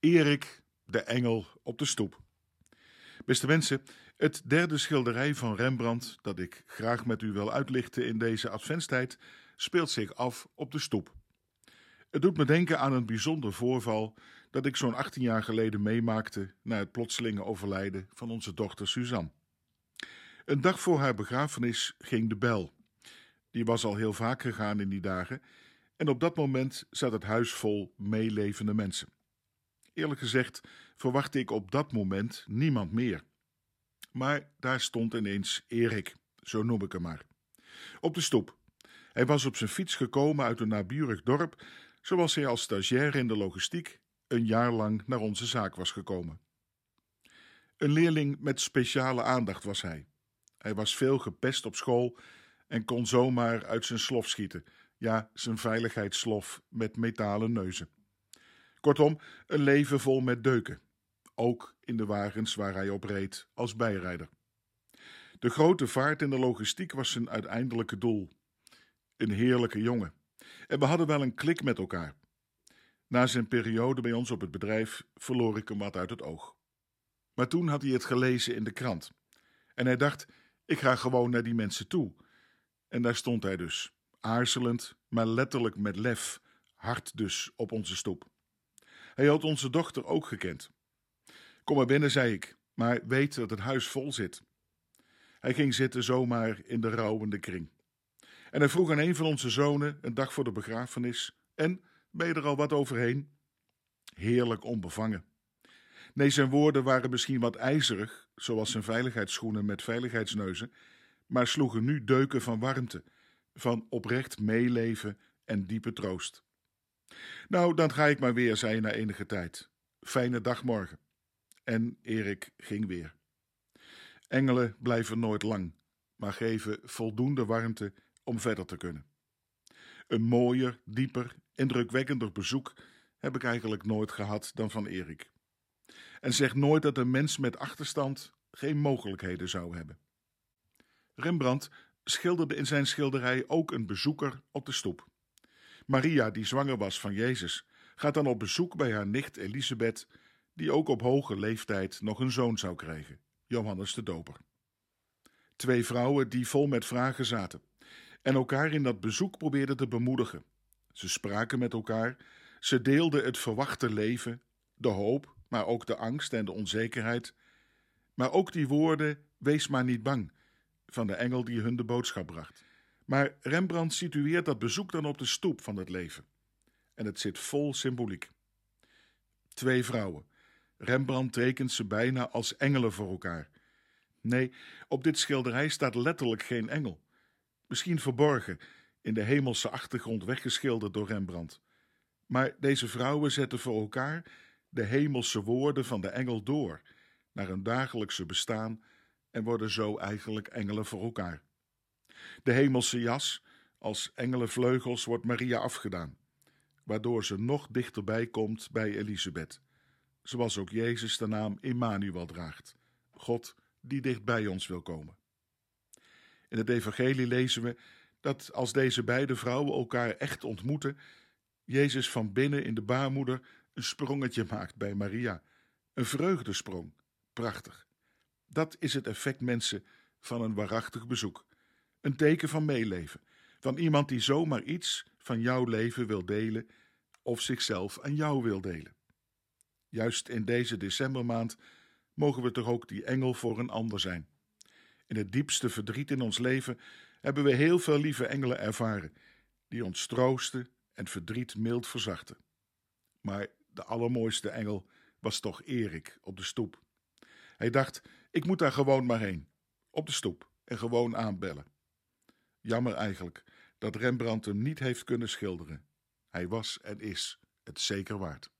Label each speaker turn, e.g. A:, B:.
A: Erik, de engel op de stoep. Beste mensen, het derde schilderij van Rembrandt dat ik graag met u wil uitlichten in deze adventstijd speelt zich af op de stoep. Het doet me denken aan een bijzonder voorval dat ik zo'n 18 jaar geleden meemaakte na het plotselinge overlijden van onze dochter Suzanne. Een dag voor haar begrafenis ging de bel. Die was al heel vaak gegaan in die dagen en op dat moment zat het huis vol meelevende mensen. Eerlijk gezegd verwachtte ik op dat moment niemand meer. Maar daar stond ineens Erik, zo noem ik hem maar. Op de stoep. Hij was op zijn fiets gekomen uit een naburig dorp, zoals hij als stagiair in de logistiek een jaar lang naar onze zaak was gekomen. Een leerling met speciale aandacht was hij. Hij was veel gepest op school en kon zomaar uit zijn slof schieten, ja, zijn veiligheidsslof met metalen neuzen. Kortom, een leven vol met deuken, ook in de wagens waar hij op reed als bijrijder. De grote vaart in de logistiek was zijn uiteindelijke doel. Een heerlijke jongen. En we hadden wel een klik met elkaar. Na zijn periode bij ons op het bedrijf verloor ik hem wat uit het oog. Maar toen had hij het gelezen in de krant. En hij dacht: ik ga gewoon naar die mensen toe. En daar stond hij dus, aarzelend, maar letterlijk met lef, hard dus op onze stoep. Hij had onze dochter ook gekend. Kom maar binnen, zei ik, maar weet dat het huis vol zit. Hij ging zitten zomaar in de rouwende kring. En hij vroeg aan een van onze zonen, een dag voor de begrafenis: En, ben je er al wat overheen? Heerlijk onbevangen. Nee, zijn woorden waren misschien wat ijzerig, zoals zijn veiligheidsschoenen met veiligheidsneuzen, maar sloegen nu deuken van warmte, van oprecht meeleven en diepe troost. Nou, dan ga ik maar weer, zei hij na enige tijd. Fijne dag morgen. En Erik ging weer. Engelen blijven nooit lang, maar geven voldoende warmte om verder te kunnen. Een mooier, dieper, indrukwekkender bezoek heb ik eigenlijk nooit gehad dan van Erik. En zeg nooit dat een mens met achterstand geen mogelijkheden zou hebben. Rembrandt schilderde in zijn schilderij ook een bezoeker op de stoep. Maria, die zwanger was van Jezus, gaat dan op bezoek bij haar nicht Elisabeth, die ook op hoge leeftijd nog een zoon zou krijgen, Johannes de Doper. Twee vrouwen die vol met vragen zaten en elkaar in dat bezoek probeerden te bemoedigen. Ze spraken met elkaar, ze deelden het verwachte leven, de hoop, maar ook de angst en de onzekerheid. Maar ook die woorden: wees maar niet bang, van de engel die hun de boodschap bracht. Maar Rembrandt situeert dat bezoek dan op de stoep van het leven. En het zit vol symboliek. Twee vrouwen. Rembrandt tekent ze bijna als engelen voor elkaar. Nee, op dit schilderij staat letterlijk geen engel. Misschien verborgen, in de hemelse achtergrond weggeschilderd door Rembrandt. Maar deze vrouwen zetten voor elkaar de hemelse woorden van de engel door naar hun dagelijkse bestaan en worden zo eigenlijk engelen voor elkaar. De hemelse jas, als engelenvleugels, wordt Maria afgedaan, waardoor ze nog dichterbij komt bij Elisabeth, zoals ook Jezus de naam Immanuel draagt, God die dicht bij ons wil komen. In het evangelie lezen we dat als deze beide vrouwen elkaar echt ontmoeten, Jezus van binnen in de baarmoeder een sprongetje maakt bij Maria, een vreugdesprong, prachtig. Dat is het effect, mensen, van een waarachtig bezoek. Een teken van meeleven, van iemand die zomaar iets van jouw leven wil delen of zichzelf aan jou wil delen. Juist in deze decembermaand mogen we toch ook die engel voor een ander zijn. In het diepste verdriet in ons leven hebben we heel veel lieve engelen ervaren, die ons troosten en verdriet mild verzachten. Maar de allermooiste engel was toch Erik op de stoep. Hij dacht: ik moet daar gewoon maar heen, op de stoep, en gewoon aanbellen. Jammer eigenlijk dat Rembrandt hem niet heeft kunnen schilderen. Hij was en is het zeker waard.